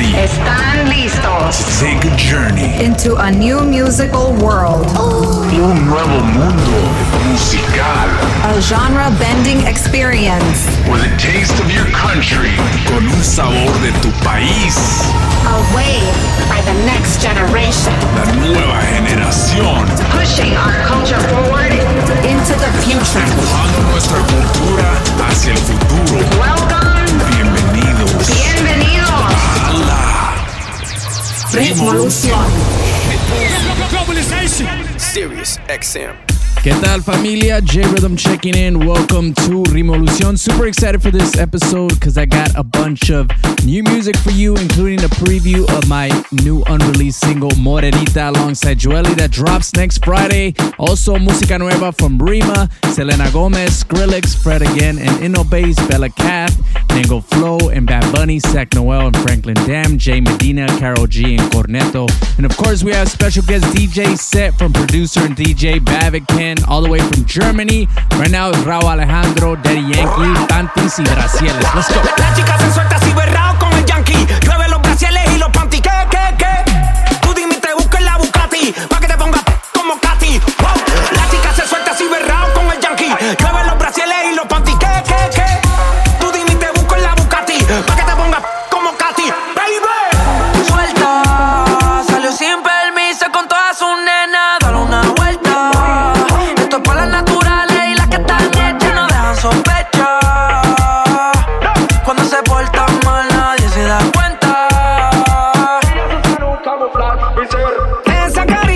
ready? ¿Están listos? To take a journey into a new musical world. Un nuevo mundo musical. A genre bending experience. With a taste of your country. Con un sabor de tu país. Away by the next generation. La nueva generación. Pushing our culture forward into the future. Empujando nuestra cultura hacia el futuro. Welcome. Bienvenidos. Revolution. Globalization. Serious XM. ¿Qué tal familia? J Rhythm checking in. Welcome to Revolution. Super excited for this episode because I got a bunch of new music for you, including a preview of my new unreleased single Morenita alongside Joely that drops next Friday. Also, música nueva from Rima, Selena Gomez, Skrillex, Fred again, and Innobase, Bella Cath, Nango Flow, and Bad Bunny, Sack Noel, and Franklin Dam, Jay Medina, Carol G, and Cornetto. And of course, we have special guest DJ set from producer and DJ Bavik All the way from Germany. Right now, Raúl Alejandro, Daddy Yankee, Tantis y Bracieles. Let's go. La chica se suelta así berrao con el yankee. Llueve los brasiles y los panty. ¿Qué, qué, Esa carita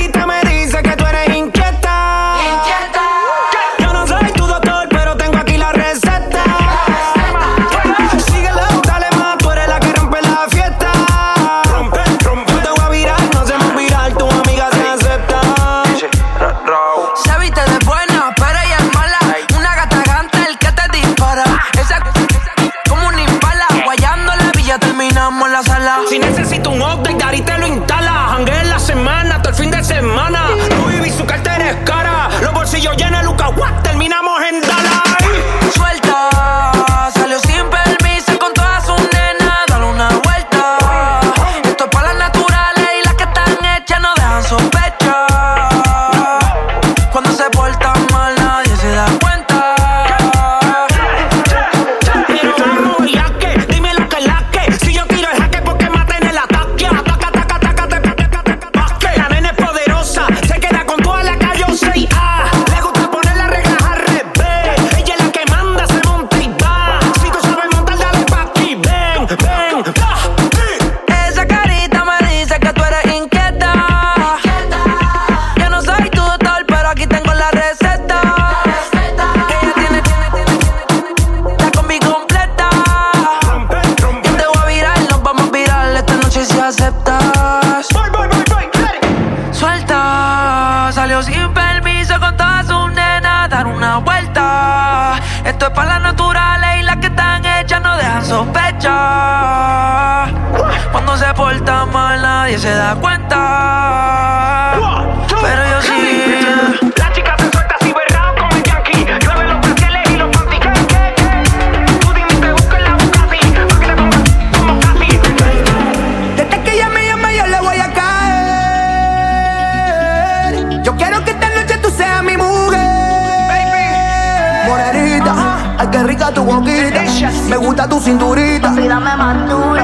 gusta tu cinturita. Dame más duro.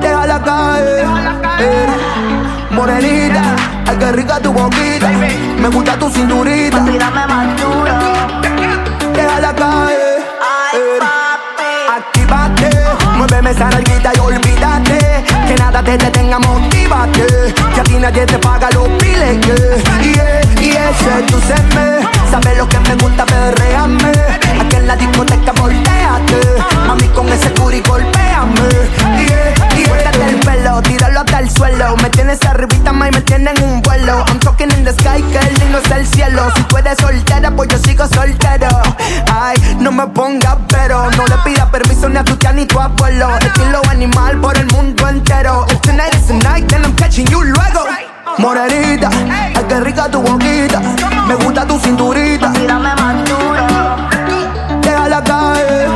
Déjala caer. Eh, Morenita, ay qué rica tu boquita. Me gusta tu cinturita. Dame más duro. Déjala caer. Ay, Eh. Actívate, muéveme esa nalguita y olvídate Que nada te detenga, motívate Que aquí nadie te paga los piles, yeah, yeah, yeah, sedúceme Sabes lo que me gusta, perréame Aquí en la discoteca volteate. Mami con ese curi golpéame. Yeah, yeah. El pelo, tíralo hasta el suelo. Me tienes arribita, ma, y me tienes en un vuelo. I'm talking in the sky, que lindo es el cielo. Si tú eres soltera, pues yo sigo soltero. Ay, no me pongas pero. No le pidas permiso ni a tu tía ni tu abuelo. Estilo animal por el mundo entero. If tonight is the night, then I'm catching you luego. Morenita, ay qué rica tu boquita. Me gusta tu cinturita la calle.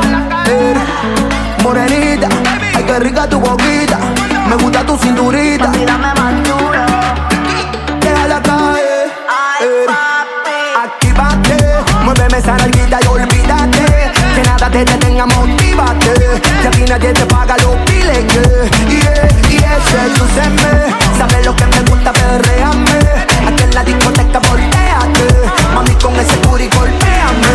Morenita, ay que rica tu boquita. Me gusta tu cinturita. Dame más duro. Déjala caer. Actívate, muéveme esa larguita y olvídate. Que nada te detenga, motívate. Que aquí nadie te paga los piles que. Yeah, yeah, sedúceme. Sabes lo que me gusta, perréame. Aquí en la discoteca, volteate. Mami, con ese curi, golpeame.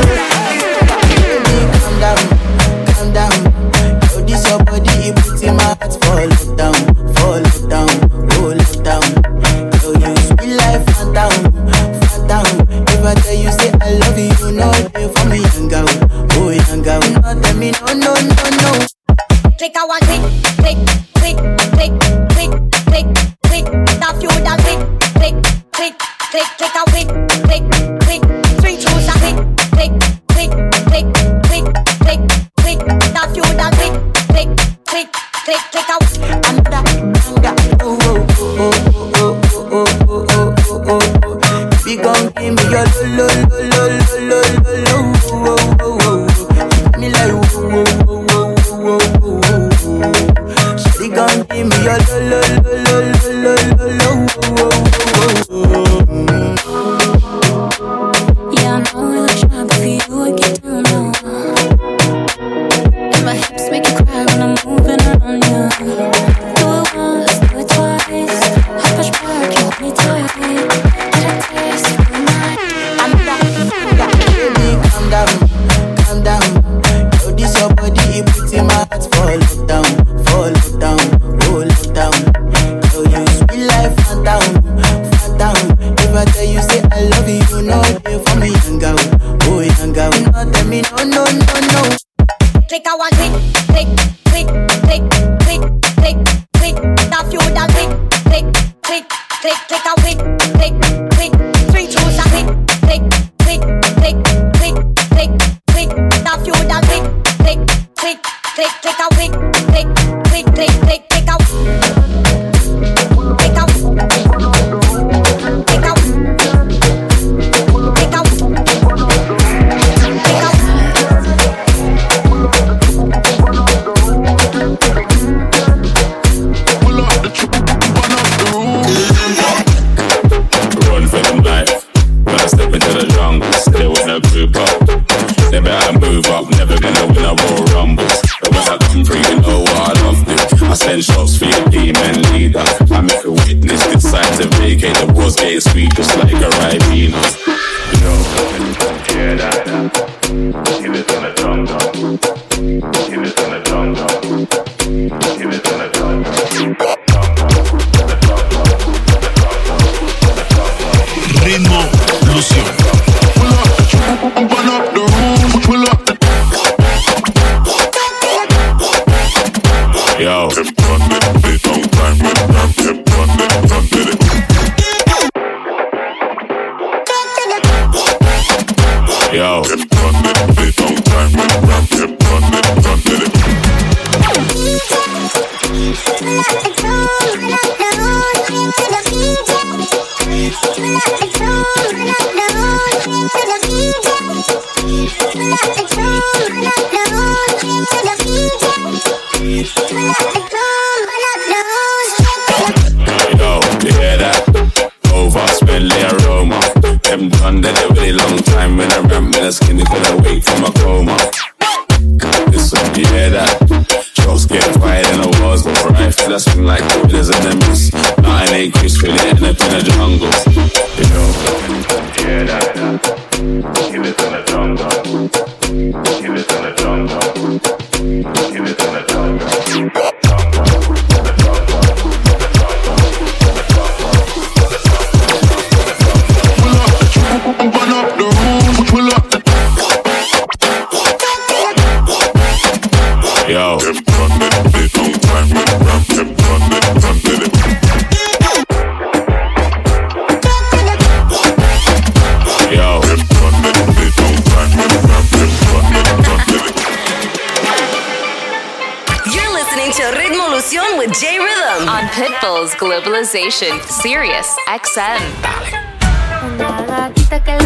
Globalization, Sirius XM. Dale.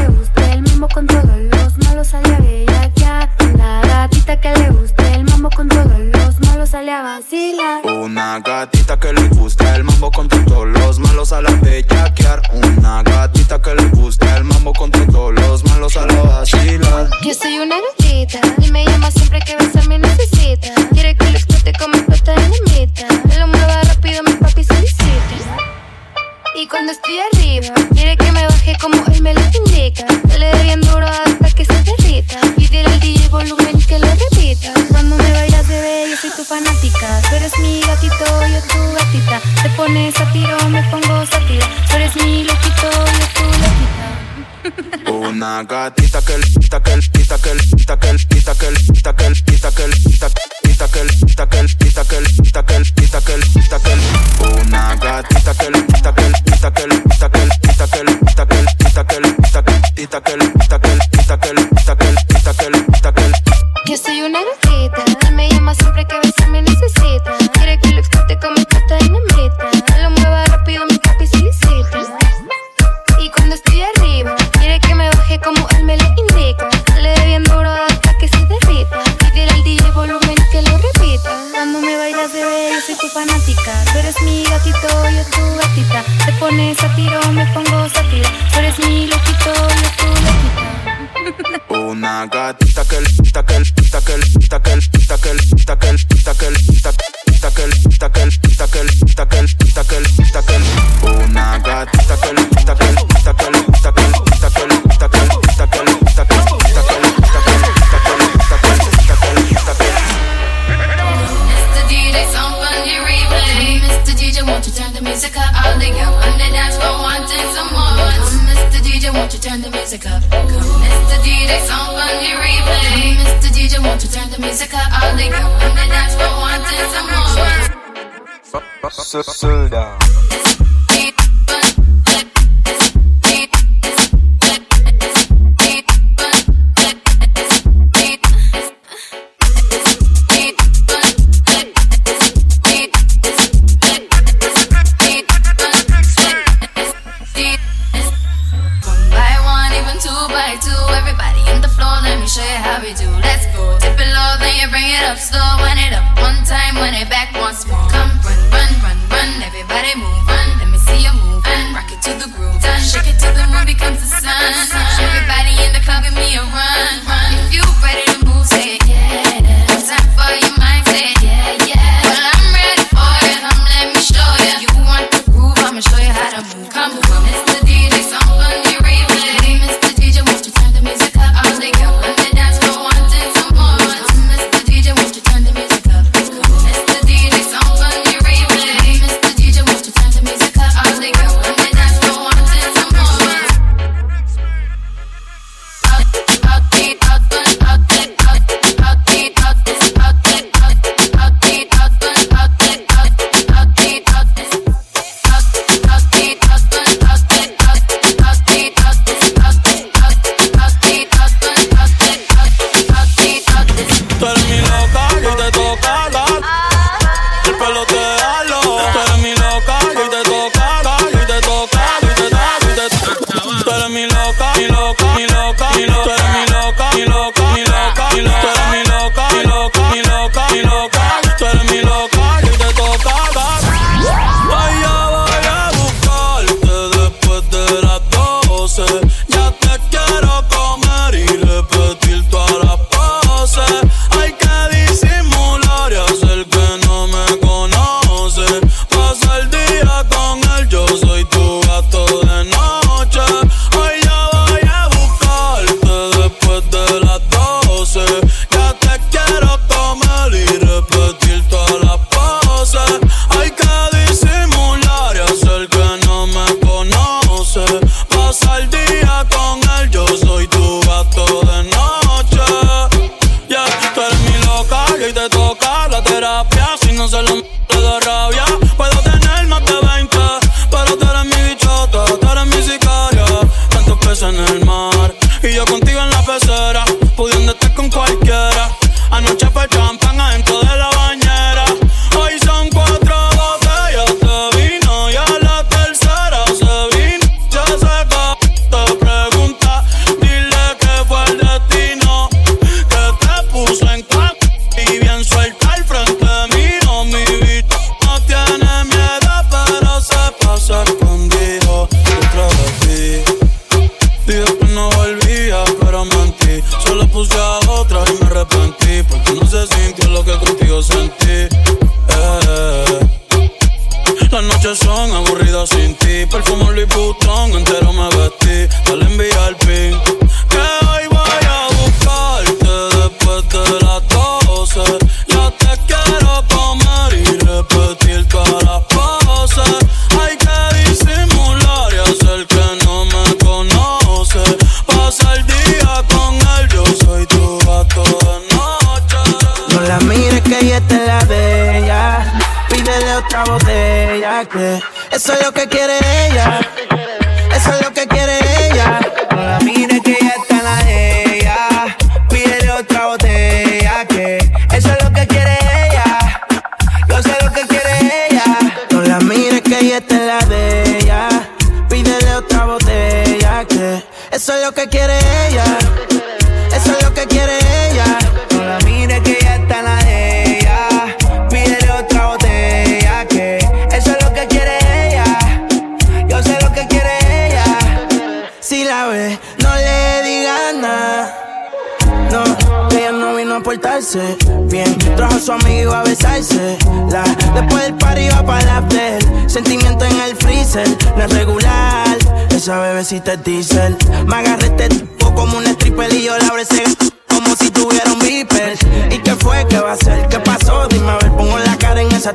Esa bebecita es diesel. Me agarré este tipo como un stripper y yo la abracé como si tuviera un beeper. ¿Y qué fue? ¿Qué va a hacer? ¿Qué pasó? Dime a ver, pongo la cara en esa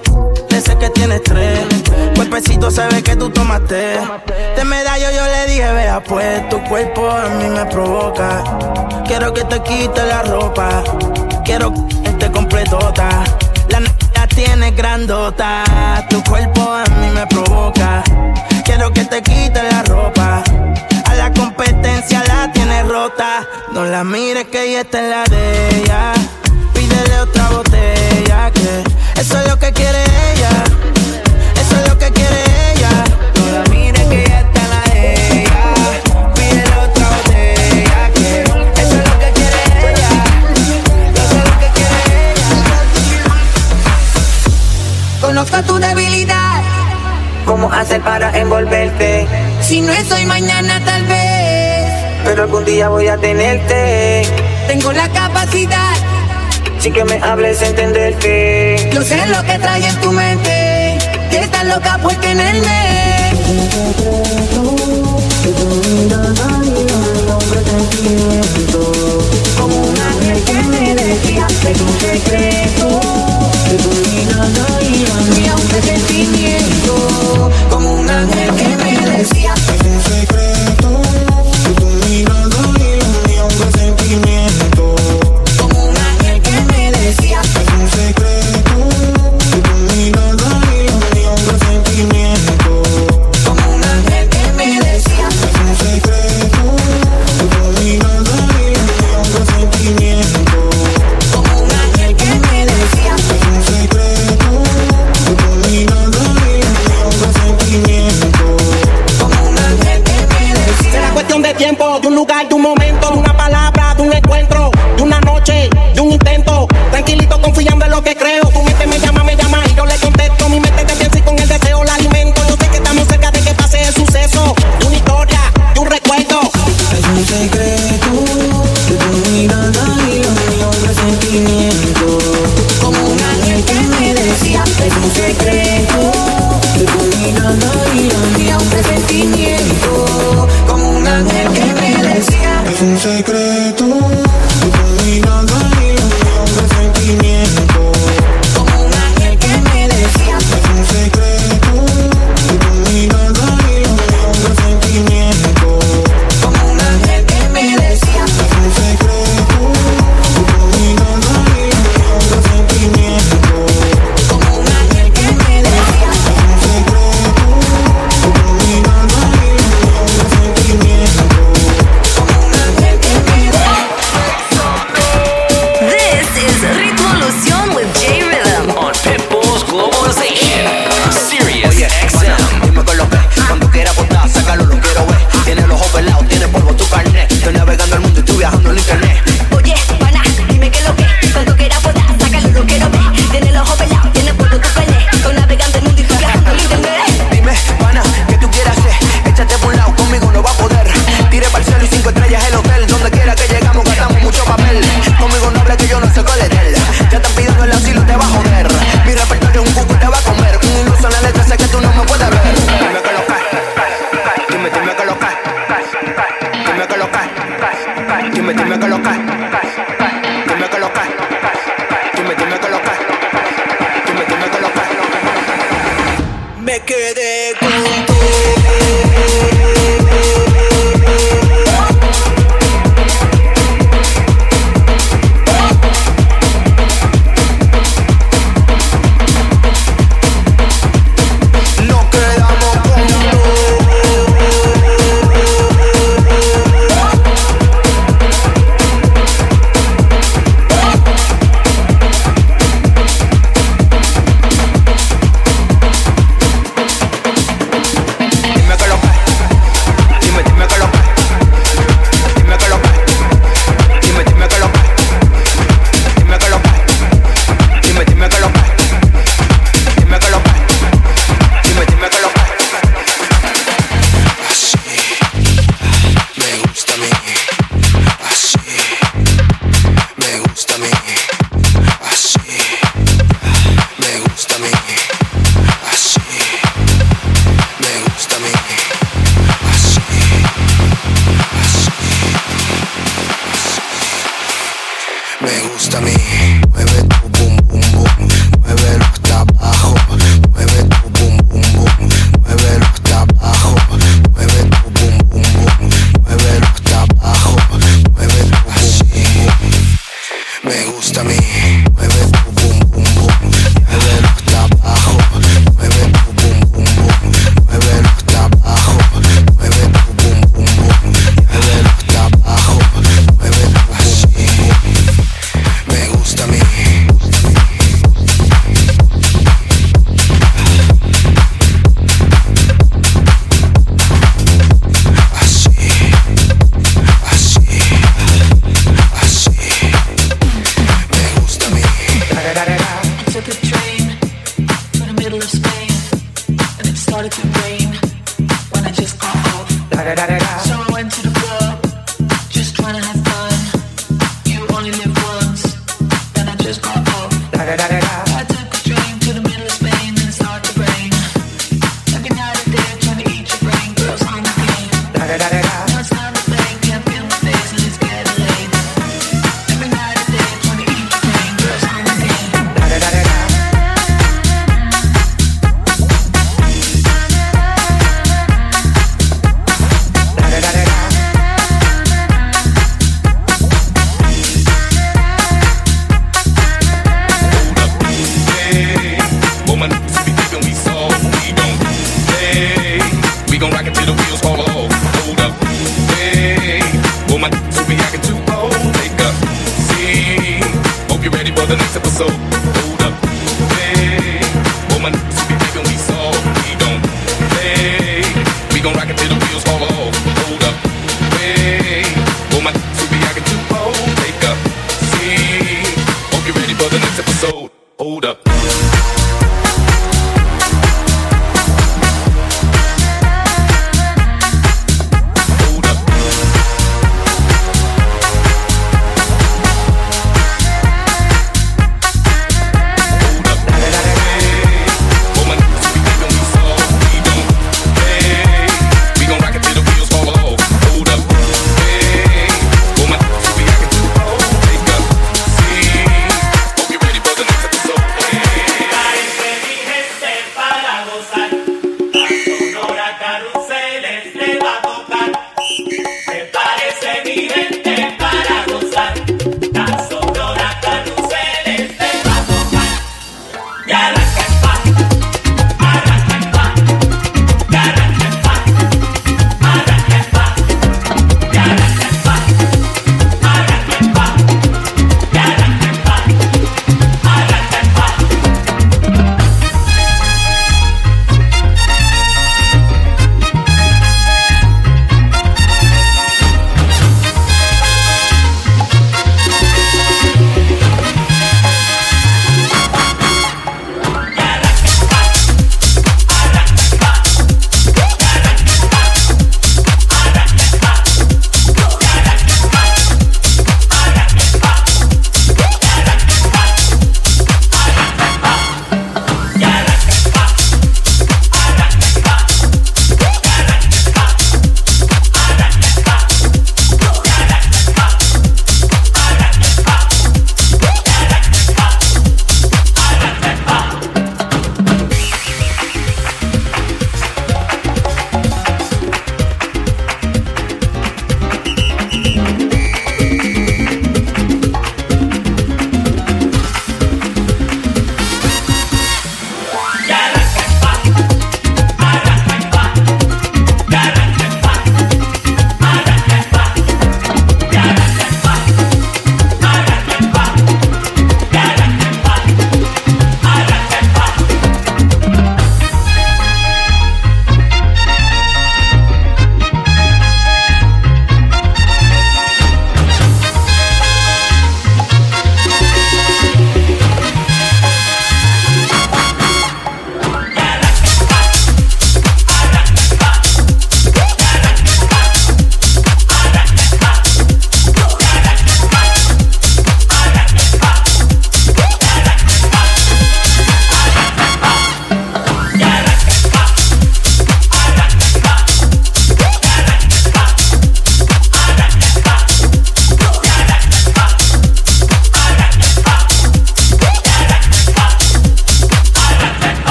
Ese que tiene estrés. Cuerpecito se ve que tú tomaste. De medallo yo le dije, vea pues, tu cuerpo a mí me provoca. Quiero que te quite la ropa. Quiero que te completota. La la tiene grandota. Tu cuerpo a mí me provoca. Quiero que te quite la ropa. A la competencia la tiene rota. No la mires que ella está en la de ella. Pídele otra botella que eso es lo que quiere ella. Eso es lo que quiere ella. No la mires que ella está en la de ella. Pídele otra botella que eso es lo que quiere ella. Yo sé lo que quiere Conozco tu debilidad. ¿Cómo hacer para envolverte? Si no es hoy, mañana tal vez. Pero algún día voy a tenerte. Tengo la capacidad. Sin que me hables, entenderte. Yo sé lo que trae en tu mente. Que estás loca por tenerme. Como un ángel que me decía de tu secreto, y a mí a un presentimiento. Como un ángel que me decía.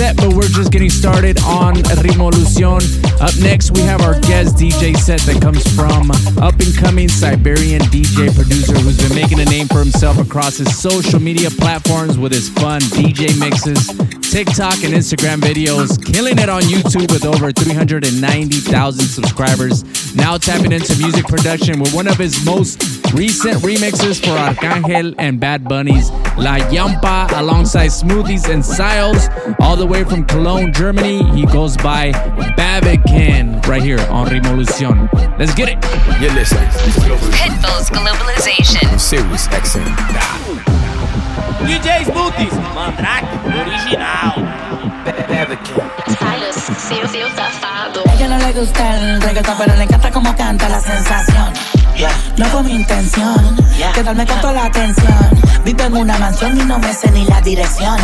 Set, but we're just getting started on Ritmo Lucion. Up next, we have our guest DJ set that comes from up and coming Siberian DJ producer who's been making a name for himself across his social media platforms with his fun DJ mixes, TikTok, and Instagram videos, killing it on YouTube with over 390,000 subscribers. Now tapping into music production with one of his most recent remixes for Arcangel and Bad Bunnies, La Yampa alongside Smoothies and Siles, all the way from Cologne, Germany. He goes by Babican right here on Revolution. Let's get it. You're listening. Pitbull's Globalization. Sirius XM. DJ Smoothies, Mandrake, original. A ella no le gusta el reggaetón, pero le encanta cómo canta la sensación. No fue mi intención quedarme con toda la atención. Vivo en una mansión y no me sé ni la dirección.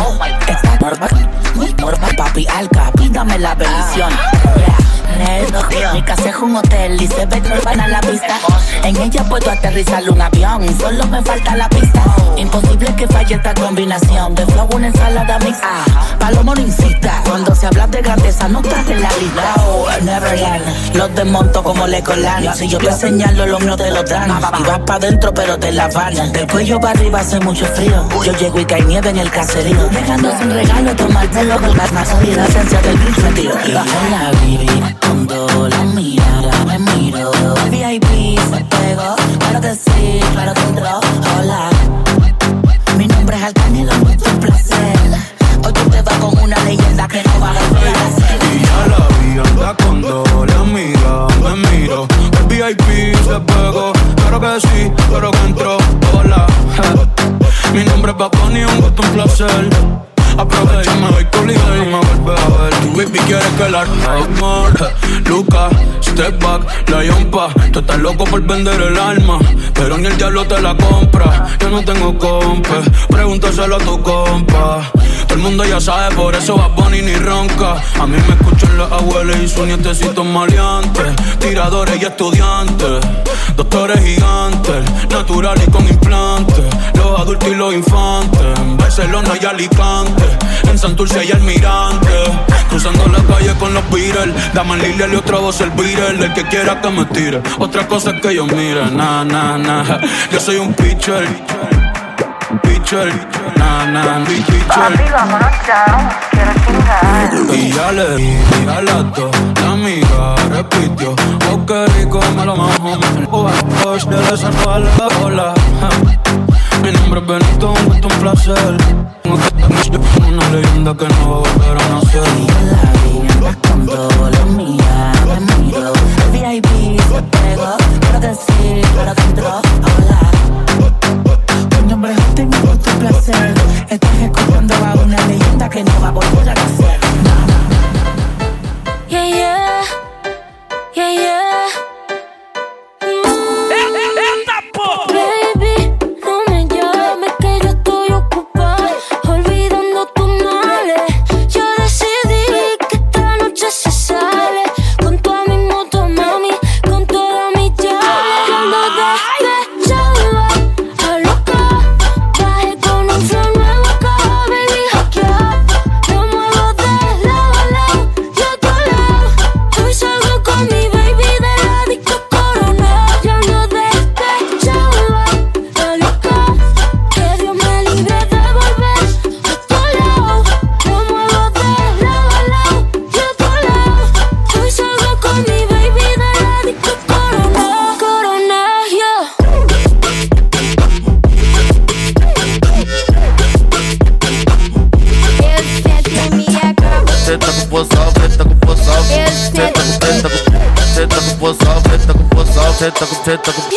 Está morba, morba, papi, alca, pídame la bendición. Mi casa es un hotel y se ve que la pista. En ella puedo aterrizar un avión, solo me falta la pista. Imposible que falle esta combinación de flow, una ensalada mixta. Palomo no insista, cuando se habla de grandeza no estás en la lista. Oh, Neverland, los desmonto como le colan. Si yo te señalo, lo mío te lo dan. Y vas pa' dentro, pero te la van. Del cuello para arriba hace mucho frío. Yo llego y cae nieve en el caserío. Dejando sin regalo, tomar pelo con más y la esencia del gris cuando loco por vender el alma, pero ni el diablo te la compra. Yo no tengo compa, pregúntaselo a tu compa. El mundo ya sabe, por eso va Bonnie ni ronca. A mí me escuchan las abuelas y sus nietecitos maleantes. Tiradores y estudiantes, doctores gigantes, natural y con implantes. Los adultos y los infantes, en Barcelona y Alicante, en Santurce y Almirante. Cruzando la calle con los Beatles, Daman Lilial y otra voz el Beatle. El que quiera que me tire, otra cosa es que yo mire. Na, na, na. Yo soy un pitcher. Pitcher, na, na, mi pitcher. Y ya le di a las dos, la amiga repitió Oh, qué rico me lo majo Oh, oh, de la salva la bola ja. Mi nombre es Benito, un gusto, un placer Una leyenda que no va a volver a nacer con doble mía, me miro. El VIP se pegó, claro que sí, claro que entró. Hola. Tengo gusto placer. Estás escuchando a una leyenda que no va a volver a nacer. Yeah, yeah. Yeah, yeah. tuck, tuck, tuck, tuck,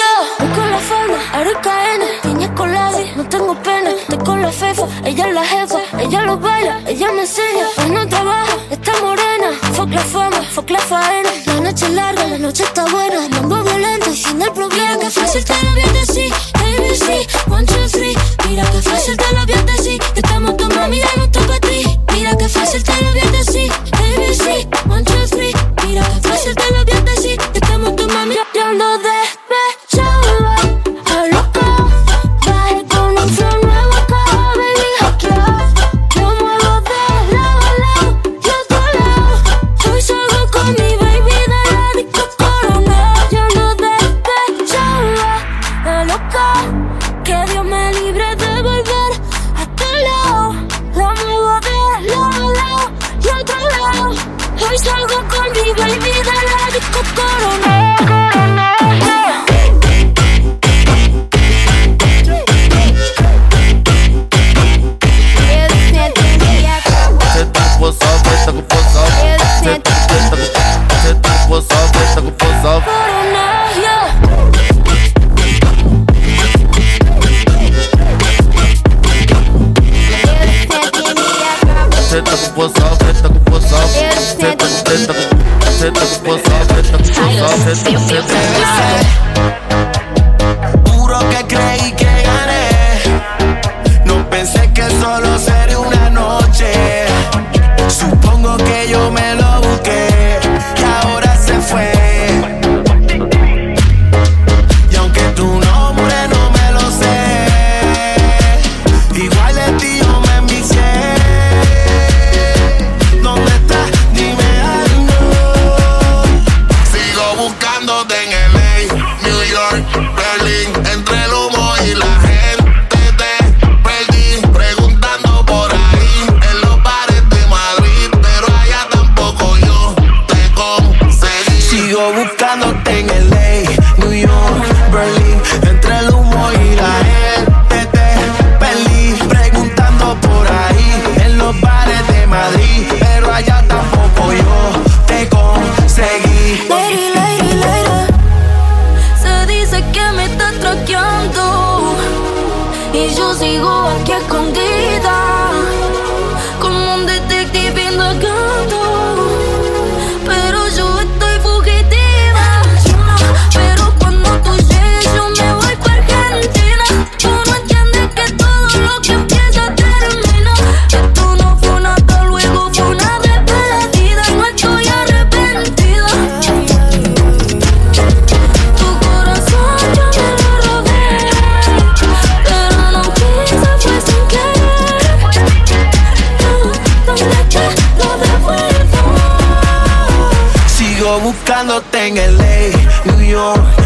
buscándote en LA, New York.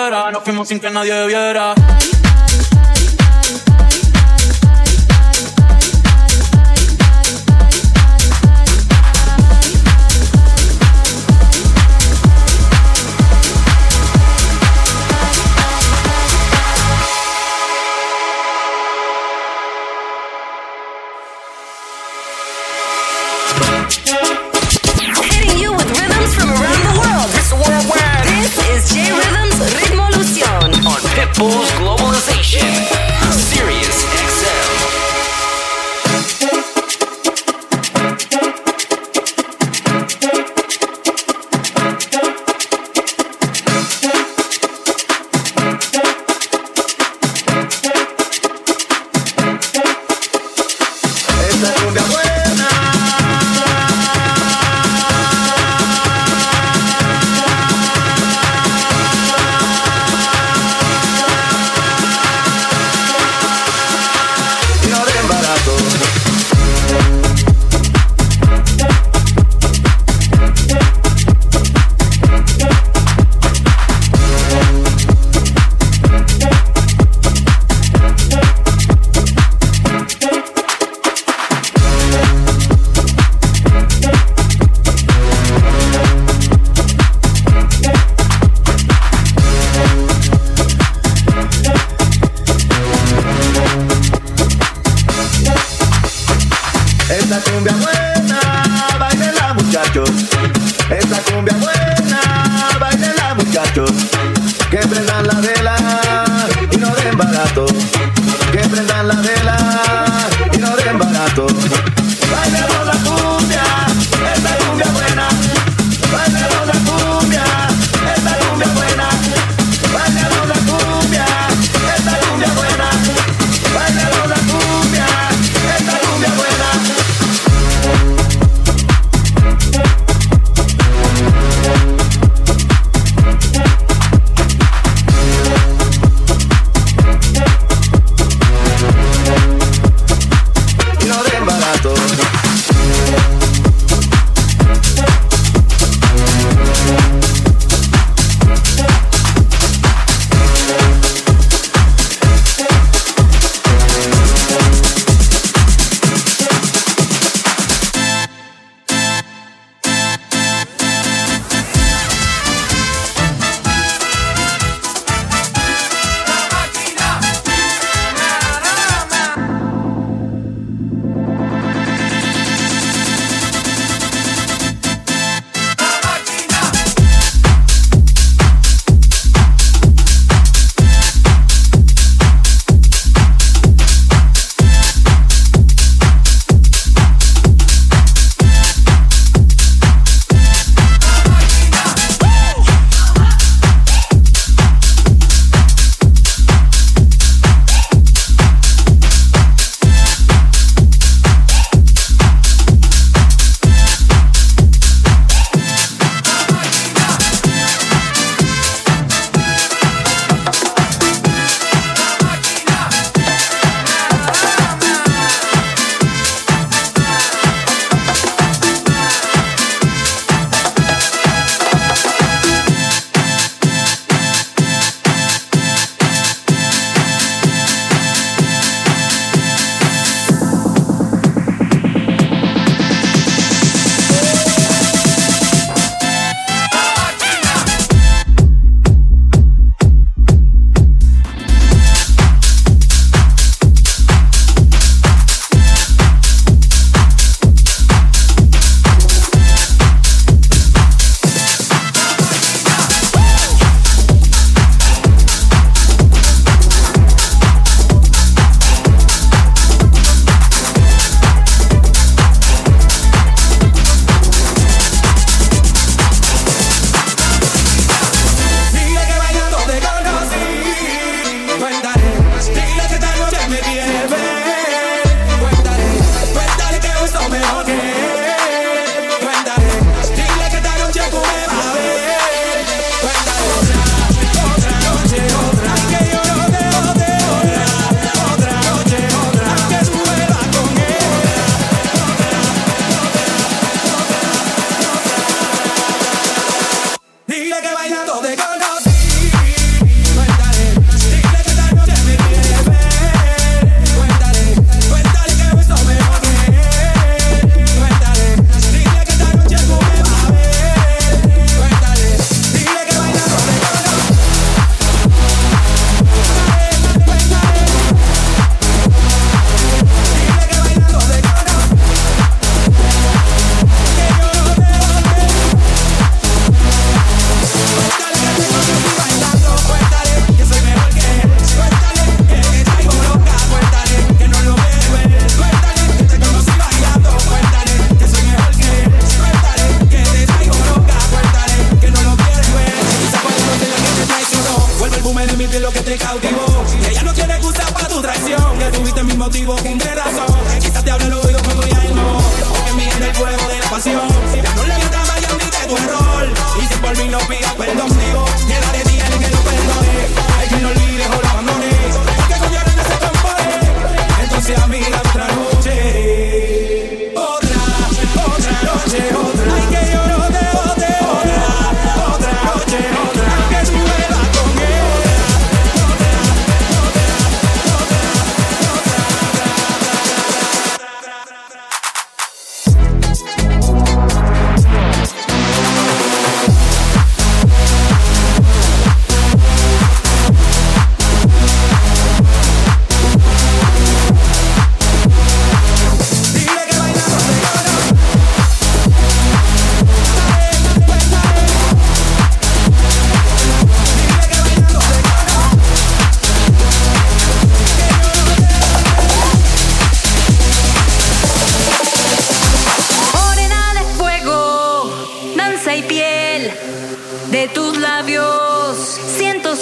Cartera, nos fuimos sin que nadie viera.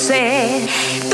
said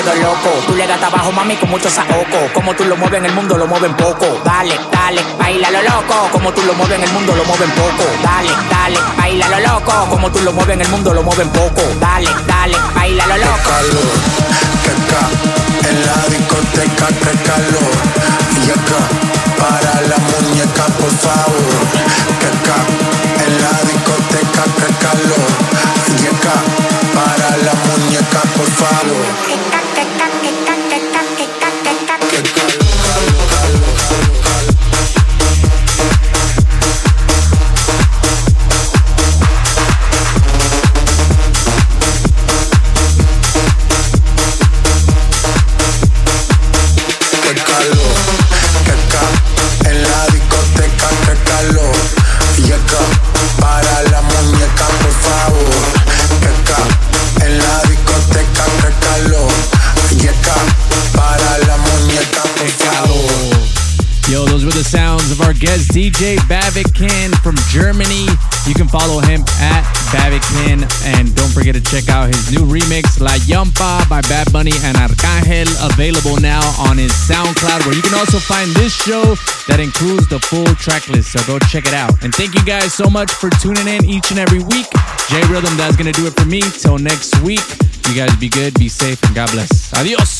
quedo loco. Tú le das abajo, mami, con mucho saoco. Como tú lo mueves en el mundo, lo mueven poco. Dale, dale, baila lo loco. Como tú lo mueves en el mundo, lo mueven poco. Dale, dale, baila lo loco. Como tú lo mueves en el mundo, lo mueven poco. Dale, dale, baila lo loco. que acá, en la discoteca, que calor. Y acá, para la muñeca, por favor. DJ Bavikin from Germany. You can follow him at Bavikin and don't forget to check out his new remix La Yampa by Bad Bunny and Arcangel available now on his SoundCloud where you can also find this show that includes the full track list. So go check it out. And thank you guys so much for tuning in each and every week. J Rhythm, that's going to do it for me. Till next week. You guys be good, be safe, and God bless. Adios.